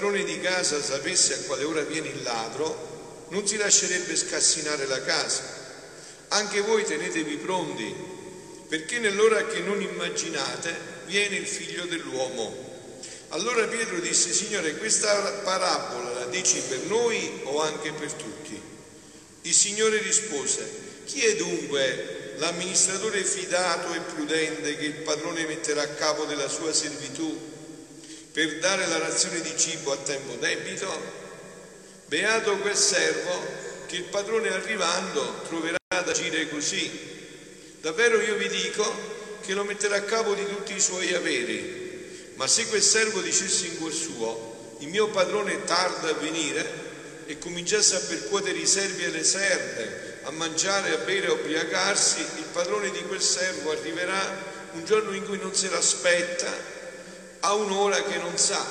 padrone di casa sapesse a quale ora viene il ladro, non si lascerebbe scassinare la casa. Anche voi tenetevi pronti, perché nell'ora che non immaginate viene il figlio dell'uomo. Allora Pietro disse, Signore, questa parabola la dici per noi o anche per tutti? Il Signore rispose, chi è dunque l'amministratore fidato e prudente che il padrone metterà a capo della sua servitù per dare la razione di cibo a tempo debito? Beato quel servo che il padrone arrivando troverà ad agire così. Davvero io vi dico che lo metterà a capo di tutti i suoi averi. Ma se quel servo dicesse in cuor suo, il mio padrone tarda a venire, e cominciasse a percuotere i servi e le serve, a mangiare, a bere, a ubriacarsi, il padrone di quel servo arriverà un giorno in cui non se l'aspetta, a un'ora che non sa.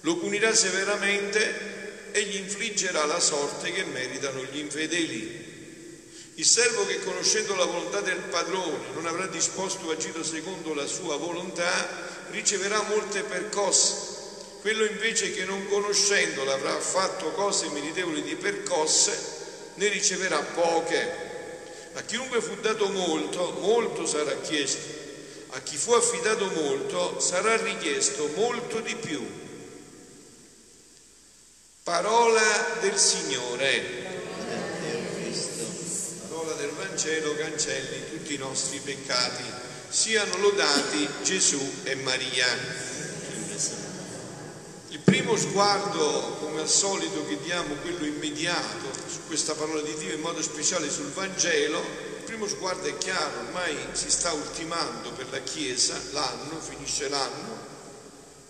Lo punirà severamente e gli infliggerà la sorte che meritano gli infedeli. Il servo che conoscendo la volontà del padrone non avrà disposto o agito secondo la sua volontà, riceverà molte percosse. Quello invece che non conoscendola avrà fatto cose meritevoli di percosse, ne riceverà poche. A chiunque fu dato molto, molto sarà chiesto. A chi fu affidato molto, sarà richiesto molto di più. Parola del Signore. Parola del Vangelo cancelli tutti i nostri peccati siano lodati Gesù e Maria. Il primo sguardo, come al solito, che diamo, quello immediato, su questa parola di Dio, in modo speciale sul Vangelo, primo sguardo è chiaro, ormai si sta ultimando per la Chiesa l'anno, finisce l'anno,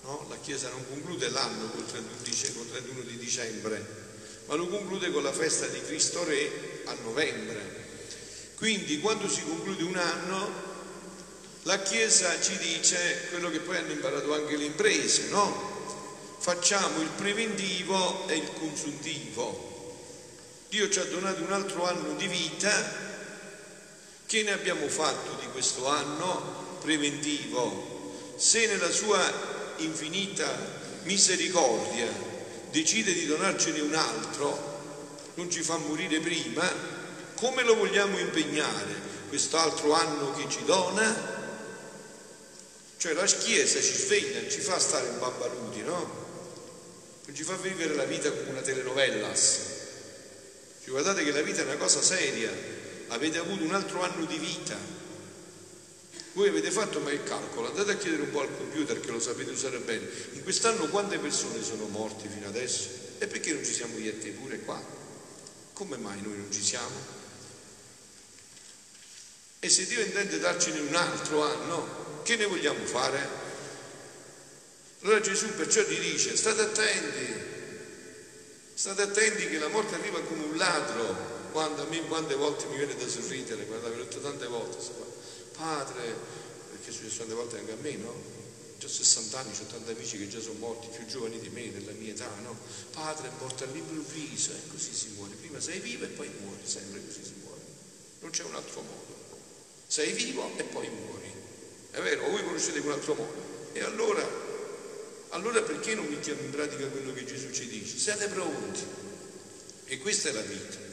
no? la Chiesa non conclude l'anno col 31 di dicembre, ma lo conclude con la festa di Cristo Re a novembre. Quindi quando si conclude un anno la Chiesa ci dice quello che poi hanno imparato anche le imprese, no? Facciamo il preventivo e il consuntivo. Dio ci ha donato un altro anno di vita. Che ne abbiamo fatto di questo anno preventivo? Se nella sua infinita misericordia decide di donarcene un altro, non ci fa morire prima, come lo vogliamo impegnare quest'altro anno che ci dona? Cioè la Chiesa ci sveglia, ci fa stare in babbaluti, no? Non ci fa vivere la vita come una telenovellas. Cioè, guardate che la vita è una cosa seria, avete avuto un altro anno di vita. Voi avete fatto mai il calcolo, andate a chiedere un po' al computer che lo sapete usare bene. In quest'anno quante persone sono morte fino adesso? E perché non ci siamo te pure qua? Come mai noi non ci siamo? E se Dio intende darcene un altro anno, che ne vogliamo fare? Allora Gesù perciò gli dice, state attenti, state attenti che la morte arriva come un ladro, quando a me quante volte mi viene da sorridere, quando l'ho detto tante volte, padre, perché è successo tante volte anche a me, no? Ho 60 anni, ho tanti amici che già sono morti, più giovani di me, nella mia età, no? Padre è morto all'improvviso e così si muore. Prima sei vivo e poi muori, sempre così si muore. Non c'è un altro modo. Sei vivo e poi muori. È vero, voi conoscete un altro modo. E allora, allora perché non mettiamo in pratica quello che Gesù ci dice? Siate pronti. E questa è la vita.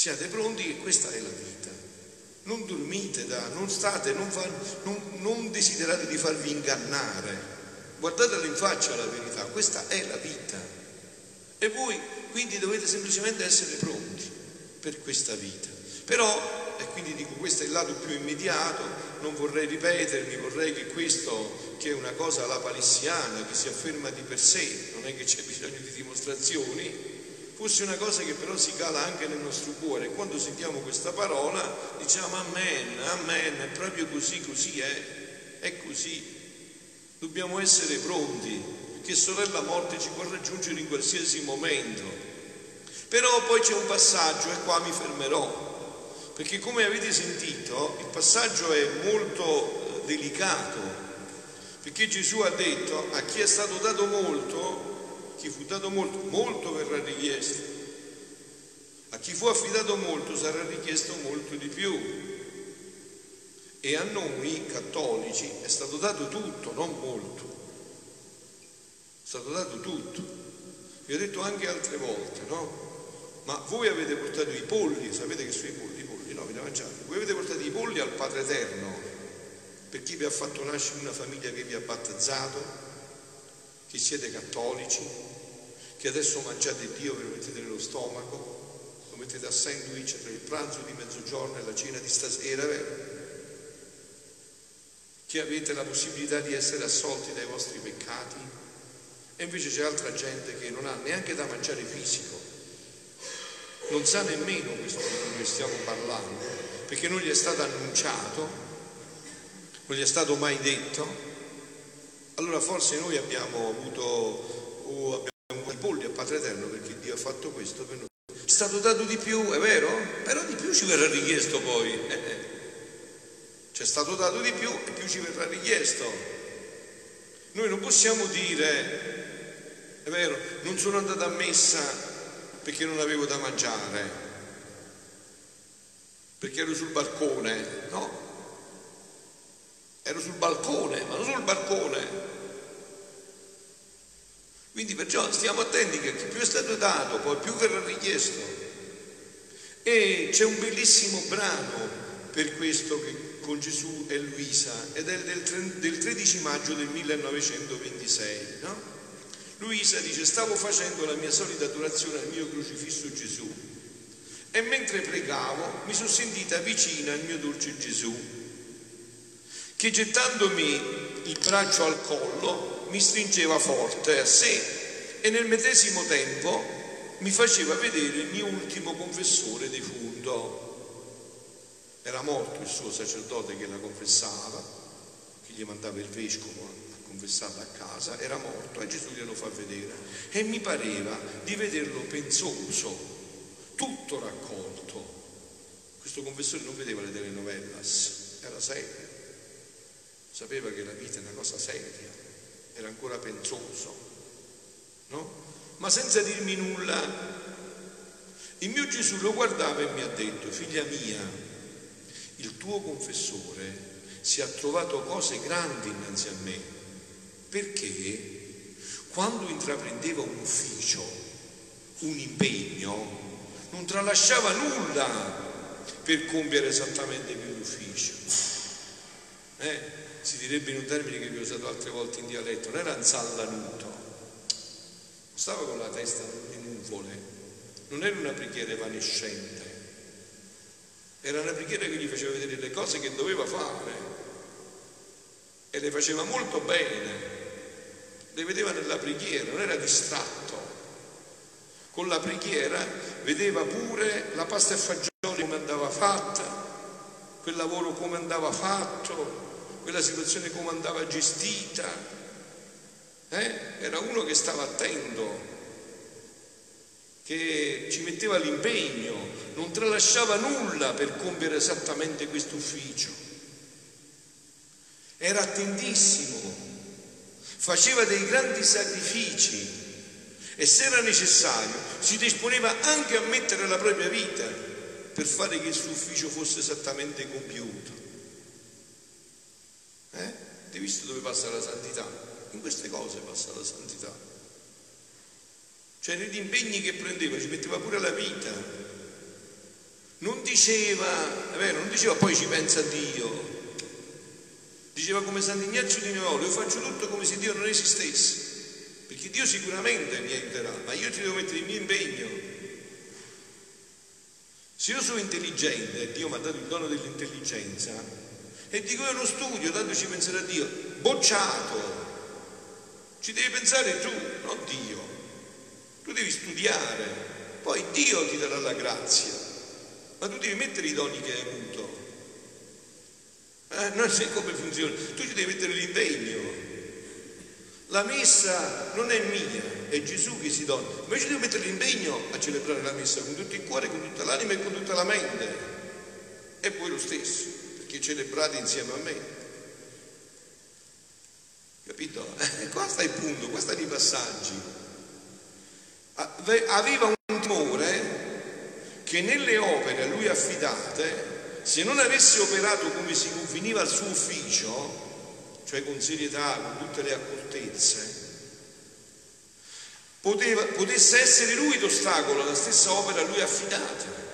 Siate pronti che questa è la vita. Non dormite da, non state, non, fa, non, non desiderate di farvi ingannare. Guardatela in faccia la verità, questa è la vita. E voi quindi dovete semplicemente essere pronti per questa vita. Però e quindi dico questo è il lato più immediato, non vorrei ripetermi, vorrei che questo, che è una cosa alla palissiana, che si afferma di per sé, non è che c'è bisogno di dimostrazioni, fosse una cosa che però si cala anche nel nostro cuore. Quando sentiamo questa parola diciamo amen, amen, è proprio così, così è, è così. Dobbiamo essere pronti, che sorella morte ci può raggiungere in qualsiasi momento. Però poi c'è un passaggio e qua mi fermerò perché come avete sentito il passaggio è molto eh, delicato, perché Gesù ha detto a chi è stato dato molto chi fu dato molto, molto verrà richiesto. A chi fu affidato molto sarà richiesto molto di più. E a noi cattolici è stato dato tutto, non molto. È stato dato tutto. Vi ho detto anche altre volte, no? Ma voi avete portato i polli, sapete che sono i polli? I polli, no, vi da. Voi avete portato i polli al Padre Eterno, per chi vi ha fatto nascere una famiglia che vi ha battezzato, che siete cattolici, che adesso mangiate Dio, ve lo mettete nello stomaco, lo mettete a sandwich tra il pranzo di mezzogiorno e la cena di stasera, vero? Che avete la possibilità di essere assolti dai vostri peccati e invece c'è altra gente che non ha neanche da mangiare fisico, non sa nemmeno questo di cui stiamo parlando, perché non gli è stato annunciato, non gli è stato mai detto. Allora forse noi abbiamo avuto, o abbiamo i polli a Padre Eterno perché Dio ha fatto questo per noi. Ci stato dato di più, è vero? Però di più ci verrà richiesto poi. Ci è stato dato di più e più ci verrà richiesto. Noi non possiamo dire, è vero, non sono andato a messa perché non avevo da mangiare, perché ero sul balcone, no, ero sul balcone, ma non sul balcone. Quindi perciò stiamo attenti che più è stato dato, poi più verrà richiesto. E c'è un bellissimo brano per questo che con Gesù e Luisa ed è del, del 13 maggio del 1926, no? Luisa dice, stavo facendo la mia solita adorazione al mio crocifisso Gesù e mentre pregavo mi sono sentita vicina al mio dolce Gesù, che gettandomi il braccio al collo mi stringeva forte a sé e nel medesimo tempo mi faceva vedere il mio ultimo confessore defunto. Era morto il suo sacerdote che la confessava, che gli mandava il vescovo confessata a casa, era morto e Gesù glielo fa vedere. E mi pareva di vederlo pensoso, tutto raccolto. Questo confessore non vedeva le telenovelas, era serio, sapeva che la vita è una cosa seria, era ancora pensoso, no? Ma senza dirmi nulla, il mio Gesù lo guardava e mi ha detto, figlia mia, il tuo confessore si è trovato cose grandi innanzi a me perché quando intraprendeva un ufficio, un impegno, non tralasciava nulla per compiere esattamente quell'ufficio. Eh, si direbbe in un termine che vi ho usato altre volte in dialetto, non era un sallanuto, non stava con la testa nelle nuvole, non era una preghiera evanescente, era una preghiera che gli faceva vedere le cose che doveva fare. E le faceva molto bene. Le vedeva nella preghiera, non era distratto. Con la preghiera vedeva pure la pasta e fagioli come andava fatta, quel lavoro come andava fatto, quella situazione come andava gestita. Eh? Era uno che stava attento, che ci metteva l'impegno, non tralasciava nulla per compiere esattamente questo ufficio. Era attentissimo faceva dei grandi sacrifici e se era necessario si disponeva anche a mettere la propria vita per fare che il suo ufficio fosse esattamente compiuto. Avete visto dove passa la santità? In queste cose passa la santità. Cioè negli impegni che prendeva ci metteva pure la vita. Non diceva, è vero, non diceva poi ci pensa Dio, Diceva come Sant'Ignazio di Neolo, io faccio tutto come se Dio non esistesse, perché Dio sicuramente mi aiuterà, ma io ci devo mettere il mio impegno. Se io sono intelligente, Dio mi ha dato il dono dell'intelligenza, e dico io lo studio, tanto ci penserà Dio, bocciato. Ci devi pensare tu, non Dio. Tu devi studiare, poi Dio ti darà la grazia, ma tu devi mettere i doni che hai avuto. Eh, non sai come funziona, tu ci devi mettere l'impegno. La messa non è mia, è Gesù che si dona, ma io ci devo mettere l'impegno a celebrare la messa con tutto il cuore, con tutta l'anima e con tutta la mente. E poi lo stesso, perché celebrate insieme a me. Capito? Eh, qua sta il punto, qua stanno i passaggi. aveva un timore che nelle opere a lui affidate, se non avesse operato come si conveniva al suo ufficio, cioè con serietà, con tutte le accortezze, poteva, potesse essere lui l'ostacolo alla stessa opera a lui affidata.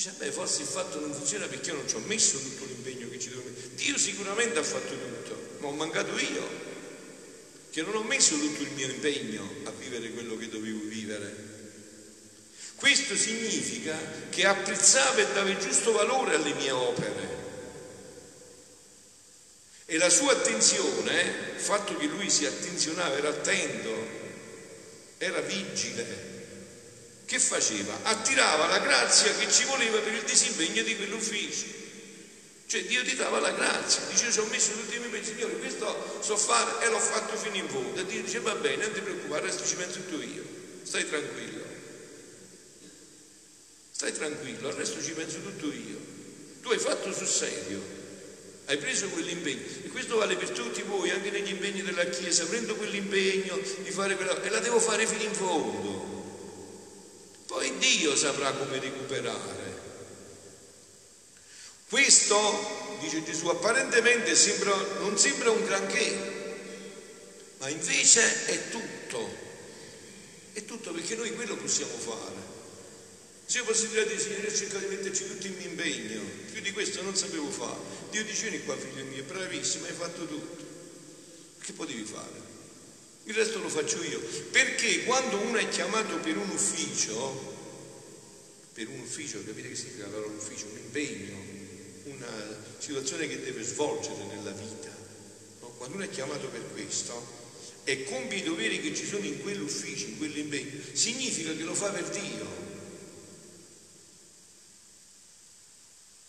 Dice, beh, forse il fatto non funziona perché io non ci ho messo tutto l'impegno che ci devo mettere. Dio sicuramente ha fatto tutto, ma ho mancato io, che non ho messo tutto il mio impegno a vivere quello che dovevo vivere. Questo significa che apprezzava e dava il giusto valore alle mie opere. E la sua attenzione, il fatto che lui si attenzionava, era attento, era vigile, che faceva? Attirava la grazia che ci voleva per il disimpegno di quell'ufficio. Cioè Dio ti dava la grazia, dice ci ho messo tutti i miei pensieri, Signore, questo so fare e l'ho fatto fino in fondo. E Dio dice va bene, non ti preoccupare, adesso ci penso tutto io, stai tranquillo. Stai tranquillo, al resto ci penso tutto io. Tu hai fatto sul serio, hai preso quell'impegno e questo vale per tutti voi, anche negli impegni della Chiesa, prendo quell'impegno di fare quella e la devo fare fino in fondo. Poi Dio saprà come recuperare. Questo, dice Gesù, apparentemente sembra, non sembra un granché, ma invece è tutto. È tutto perché noi quello possiamo fare. Se io posso dire a Dio, Signore, ho cercato di metterci tutto il mio impegno, più di questo non sapevo fare. Dio dice, vieni qua figlio mio, bravissimo, hai fatto tutto. Che potevi fare? Il resto lo faccio io. Perché quando uno è chiamato per un ufficio, per un ufficio, capite che significa la parola ufficio? Un impegno, una situazione che deve svolgere nella vita. No? Quando uno è chiamato per questo e compie i doveri che ci sono in quell'ufficio, in quell'impegno, significa che lo fa per Dio.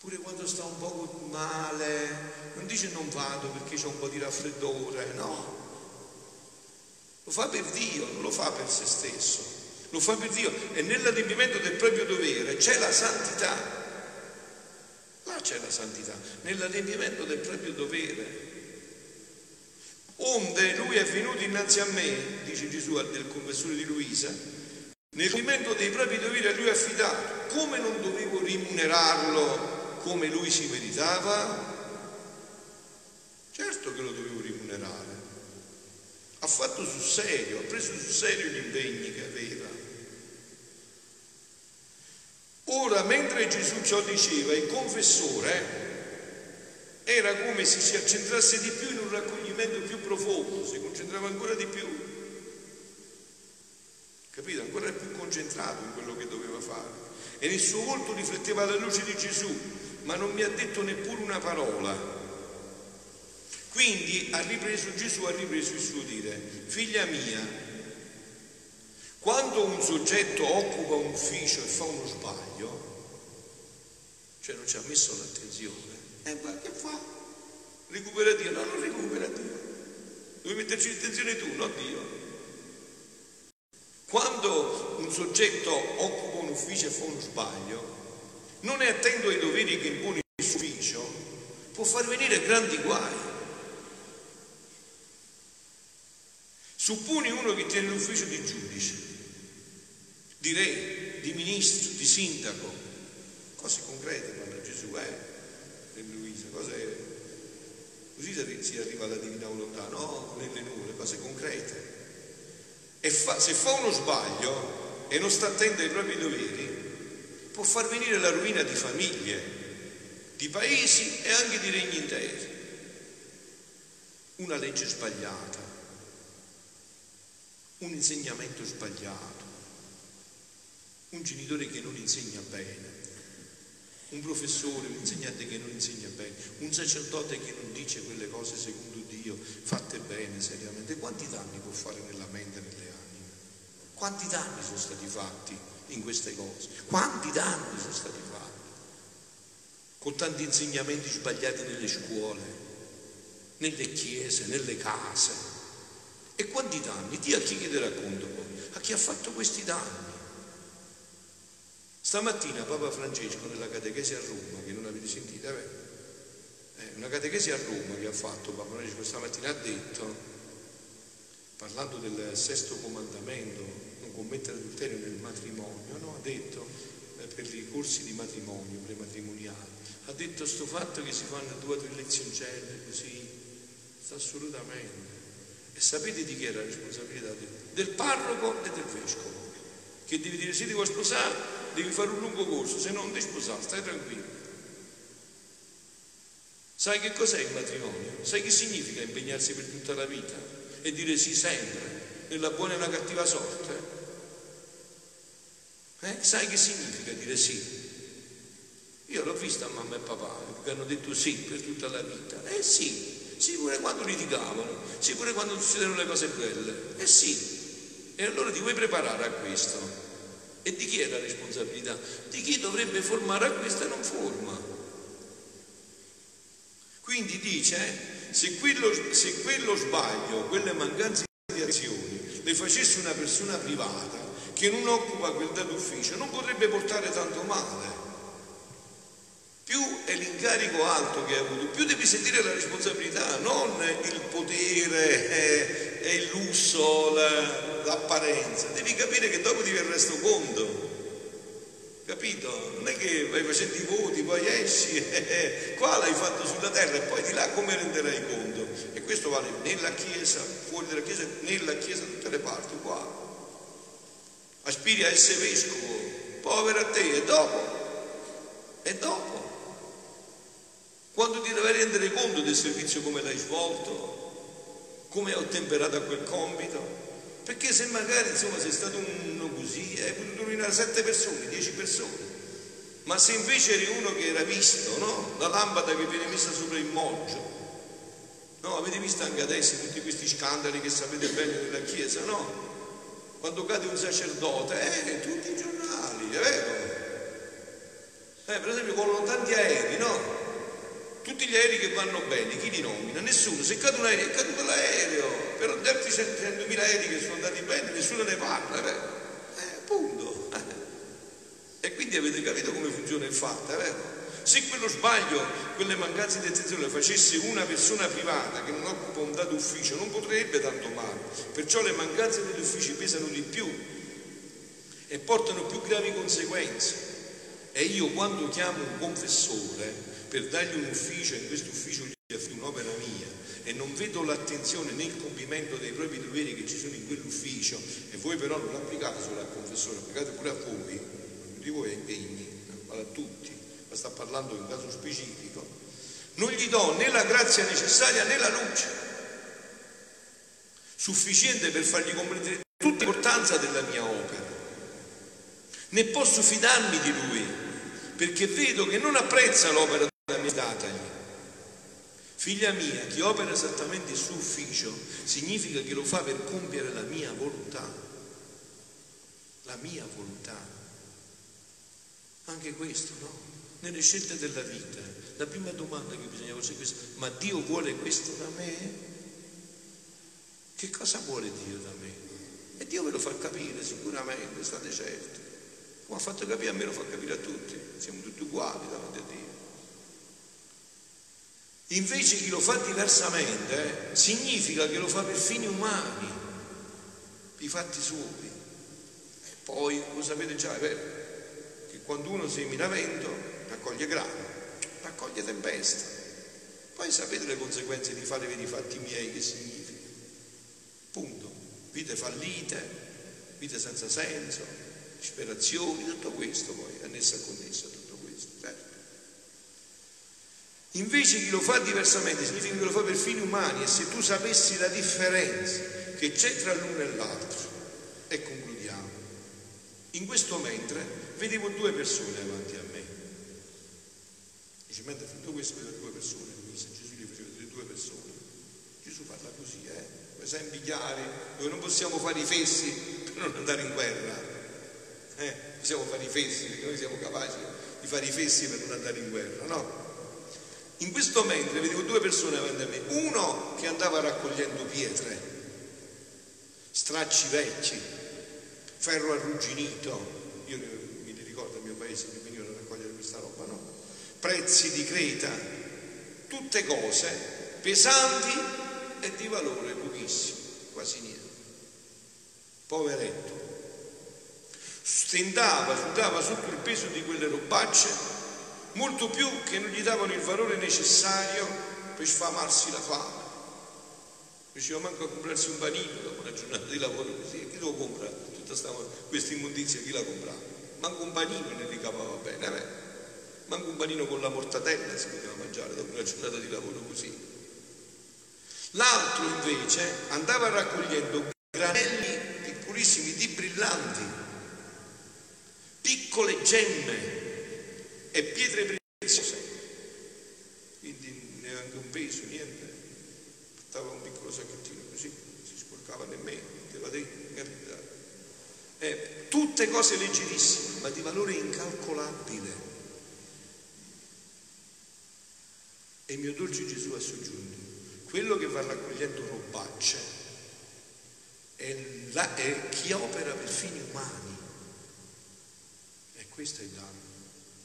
Pure quando sta un po' male, non dice non vado perché c'è un po' di raffreddore, no. Lo fa per Dio, non lo fa per se stesso. Lo fa per Dio e nell'adempimento del proprio dovere c'è la santità. Là c'è la santità, nell'adempimento del proprio dovere. Onde lui è venuto innanzi a me, dice Gesù del confessore di Luisa, nel adempimento dei propri doveri a lui affidato. Come non dovevo rimunerarlo come lui si meritava? Certo che lo dovevo rimunerare. Ha fatto sul serio, ha preso sul serio gli impegni che aveva. Ora, mentre Gesù ciò diceva, il confessore era come se si accentrasse di più in un raccoglimento più profondo, si concentrava ancora di più. Capito? Ancora più concentrato in quello che doveva fare. E nel suo volto rifletteva la luce di Gesù, ma non mi ha detto neppure una parola. Quindi ha ripreso, Gesù ha ripreso il suo dire, figlia mia, quando un soggetto occupa un ufficio e fa uno sbaglio, cioè non ci ha messo l'attenzione, e eh, che fa? Recupera Dio? No, non recupera Dio. Devi metterci l'attenzione tu, non Dio. Quando un soggetto occupa un ufficio e fa uno sbaglio, non è attento ai doveri che impone il suo ufficio, può far venire grandi guai. Supponi uno che tiene l'ufficio di giudice, di re, di ministro, di sindaco, cose concrete parla Gesù, eh? E Luisa, cose così si arriva alla divina volontà, no? Nelle nuvole, cose concrete. E fa, se fa uno sbaglio e non sta attento ai propri doveri, può far venire la rovina di famiglie, di paesi e anche di regni interi. Una legge sbagliata, un insegnamento sbagliato, un genitore che non insegna bene, un professore, un insegnante che non insegna bene, un sacerdote che non dice quelle cose secondo Dio fatte bene, seriamente. Quanti danni può fare nella mente e nelle anime? Quanti danni sono stati fatti? in queste cose. Quanti danni sono stati fatti? Con tanti insegnamenti sbagliati nelle scuole, nelle chiese, nelle case. E quanti danni? Dio a chi chiederà conto poi? A chi ha fatto questi danni? Stamattina Papa Francesco nella catechesi a Roma, che non avete sentito, eh? eh una catechesi a Roma che ha fatto Papa Francesco stamattina ha detto parlando del sesto comandamento, non commettere adulterio nel matrimonio, no? ha detto eh, per i corsi di matrimonio, prematrimoniali, ha detto sto fatto che si fanno due o tre lezioncelle così, sta assolutamente. Sapete di chi era la responsabilità? Del parroco e del vescovo, che devi dire se ti vuoi sposare, devi fare un lungo corso, se non ti sposare, stai tranquillo. Sai che cos'è il matrimonio? Sai che significa impegnarsi per tutta la vita e dire sì sempre, nella buona e nella cattiva sorte? Eh? Sai che significa dire sì? Io l'ho vista a mamma e papà che hanno detto sì per tutta la vita. Eh sì, sì pure quando litigavano, sì pure quando succedono le cose belle. Eh sì. E allora ti vuoi preparare a questo? E di chi è la responsabilità? Di chi dovrebbe formare a questo e non forma. Quindi dice, se quello, se quello sbaglio, quelle mancanze di azioni, le facesse una persona privata che non occupa quel dato ufficio, non potrebbe portare tanto male. Più è l'incarico alto che hai avuto, più devi sentire la responsabilità, non il potere e il lusso, l'apparenza. Devi capire che dopo ti viene resto conto. Capito? Non è che vai facendo i voti, poi esci, eh, qua l'hai fatto sulla terra e poi di là come renderai conto? E questo vale nella Chiesa, fuori dalla Chiesa, nella Chiesa, tutte le parti, uguale. Aspiri a essere vescovo, povero a te, e dopo? E dopo? Quando ti dovrai rendere conto del servizio come l'hai svolto, come hai ottemperato a quel compito? Perché se magari insomma sei stato uno così, hai potuto rovinare sette persone, dieci persone. Ma se invece eri uno che era visto, no? La lampada che viene messa sopra il moggio. No, avete visto anche adesso tutti questi scandali che sapete bene nella Chiesa, no? Quando cade un sacerdote, eh, tutti i giornali, è vero? Eh, per esempio con tanti aerei, no? Tutti gli aerei che vanno bene, chi li nomina? Nessuno, se cade un aereo è caduto l'aereo, però gli altri 100.000 aerei che sono andati bene nessuno ne parla, eh, eh punto. E quindi avete capito come funziona il fatto, vero? Se quello sbaglio, quelle mancanze di attenzione le facesse una persona privata che non occupa un dato ufficio, non potrebbe tanto male. Perciò le mancanze degli uffici pesano di più e portano più gravi conseguenze. E io quando chiamo un confessore, per dargli un ufficio, in questo ufficio gli affido un'opera mia e non vedo l'attenzione né il compimento dei propri doveri che ci sono in quell'ufficio e voi però non l'applicate solo al confessore, applicate pure a voi, di voi impegni, vale a tutti, ma sta parlando di un caso specifico, non gli do né la grazia necessaria né la luce sufficiente per fargli comprendere tutta l'importanza della mia opera, né posso fidarmi di lui perché vedo che non apprezza l'opera datagli. Figlia mia, chi opera esattamente il suo ufficio significa che lo fa per compiere la mia volontà. La mia volontà. Anche questo, no? Nelle scelte della vita, la prima domanda che bisogna porsi è questa, ma Dio vuole questo da me? Che cosa vuole Dio da me? E Dio ve lo fa capire sicuramente, state certi. Come ha fatto capire a me lo fa capire a tutti, siamo tutti uguali davanti a Dio. Invece chi lo fa diversamente significa che lo fa per fini umani, i fatti suoi. E poi lo sapete già, è vero, che quando uno semina vento raccoglie grano, raccoglie tempesta. Poi sapete le conseguenze di fare per i fatti miei che significa. Punto. Vite fallite, vite senza senso, disperazioni, tutto questo poi, annesso a connesso a tutto questo. Certo. Invece chi lo fa diversamente significa che lo fa per fini umani e se tu sapessi la differenza che c'è tra l'uno e l'altro, e concludiamo, in questo mentre vedevo due persone davanti a me. Dice, mentre tutto questo vedo due persone, Luisa, Gesù gli faceva vedere due persone. Gesù parla così, eh? Esempi chiari, dove non possiamo fare i fessi per non andare in guerra. Eh? Possiamo fare i fessi, perché noi siamo capaci di fare i fessi per non andare in guerra, no? In questo mentre vedevo due persone davanti a me, uno che andava raccogliendo pietre, stracci vecchi, ferro arrugginito, io mi ricordo al mio paese che venivano a raccogliere questa roba, no? Prezzi di creta, tutte cose pesanti e di valore pochissimo, quasi niente. poveretto. Stentava, sudava sotto il peso di quelle robacce, molto più che non gli davano il valore necessario per sfamarsi la fame. Riusciva manco a comprarsi un panino dopo una giornata di lavoro così, chi lo compra? Tutta questa immondizia chi la comprava? Manco un panino ne ricavava bene, eh? manco un panino con la mortadella si poteva mangiare dopo una giornata di lavoro così. L'altro invece andava raccogliendo granelli piccolissimi di brillanti, piccole gemme e pietre preziose. Quindi neanche un peso, niente. Portava un piccolo sacchettino così, non si sporcava nemmeno, metteva dentro. Eh, tutte cose leggerissime, ma di valore incalcolabile. E il mio dolce Gesù ha soggiunto, quello che va raccogliendo robacce è, la, è chi opera per fini umani. E questo è il danno.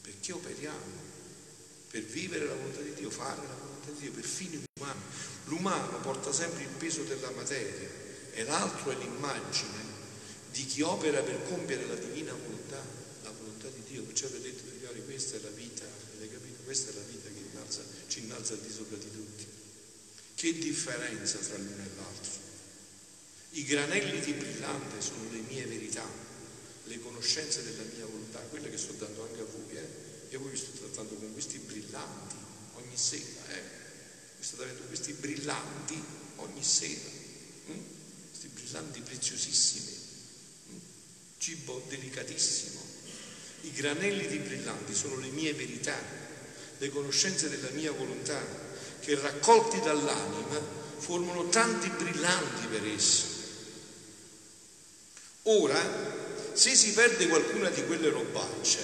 Perché operiamo? Per vivere la volontà di Dio, fare la volontà di Dio, per fini umani. L'umano porta sempre il peso della materia e l'altro è l'immagine di chi opera per compiere la divina volontà, la volontà di Dio. Perciò vi ho detto, figlioli, questa è la vita, avete capito? Questa è la vita che innalza, ci innalza al di sopra di tutti. Che differenza tra l'uno e l'altro? I granelli di brillante sono le mie verità, le conoscenze della mia volontà, quelle che sto dando anche a voi. Eh? Io voi vi sto trattando con questi brillanti ogni sera. Eh? Vi sto avendo questi brillanti ogni sera. Mm? Questi brillanti preziosissimi. Mm? Cibo delicatissimo. I granelli di brillanti sono le mie verità, le conoscenze della mia volontà, che raccolti dall'anima formano tanti brillanti per esso Ora, se si perde qualcuna di quelle robacce,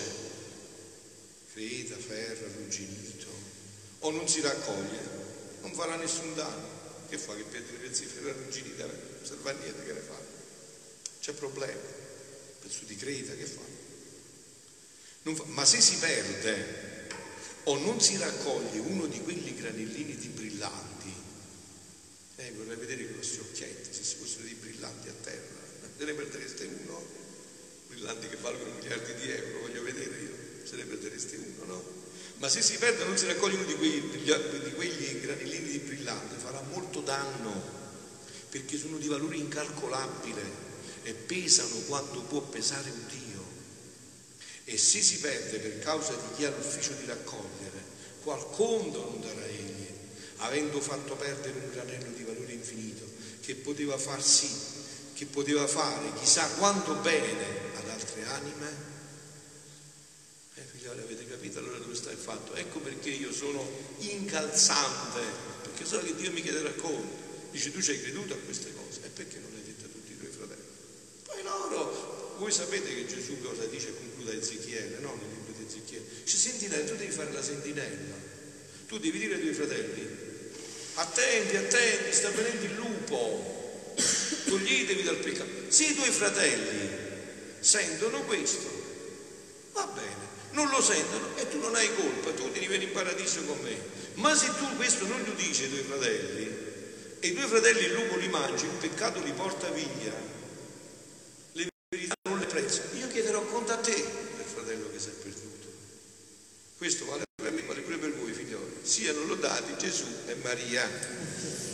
creta, ferro, arrugginito, o non si raccoglie, non farà nessun danno. Che fa che perde pezzi di ferro arrugginiti? Non serve a niente che ne fa. C'è problema. Pezzo di creta, che fa? fa? Ma se si perde o non si raccoglie uno di quelli granellini di brillanti, eh, vorrei vedere con i nostri occhietti se si fossero dei brillanti a terra se ne perdereste brillanti che valgono miliardi di euro, voglio vedere io, se ne perdereste uno, no? Ma se si perde non si raccoglie uno di, quei, di quegli granellini di brillante, farà molto danno, perché sono di valore incalcolabile e pesano quanto può pesare un Dio. E se si perde per causa di chi ha l'ufficio di raccogliere, qual conto non darà egli, avendo fatto perdere un granello di valore infinito, che poteva far sì che poteva fare chissà quanto bene ad altre anime? Eh figlioli, avete capito allora dove sta il fatto? Ecco perché io sono incalzante, perché so che Dio mi chiederà conto. Dice tu ci hai creduto a queste cose, e perché non l'hai detto a tutti i tuoi fratelli? Poi loro, voi sapete che Gesù cosa dice, conclude Ezechiele, no? Nel libro di Ezechiele. Ci sentinella, tu devi fare la sentinella, tu devi dire ai tuoi fratelli, attenti, attenti, sta venendo il lupo, toglietevi dal peccato. Se i tuoi fratelli sentono questo, va bene, non lo sentono e tu non hai colpa, tu devi venire in paradiso con me. Ma se tu questo non lo dici ai tuoi fratelli e i tuoi fratelli il lupo li mangi, il peccato li porta via, le verità non le prezzo, io chiederò conto a te del fratello che si è perduto. Questo vale per me, vale pure per voi figlioli. Siano lodati Gesù e Maria.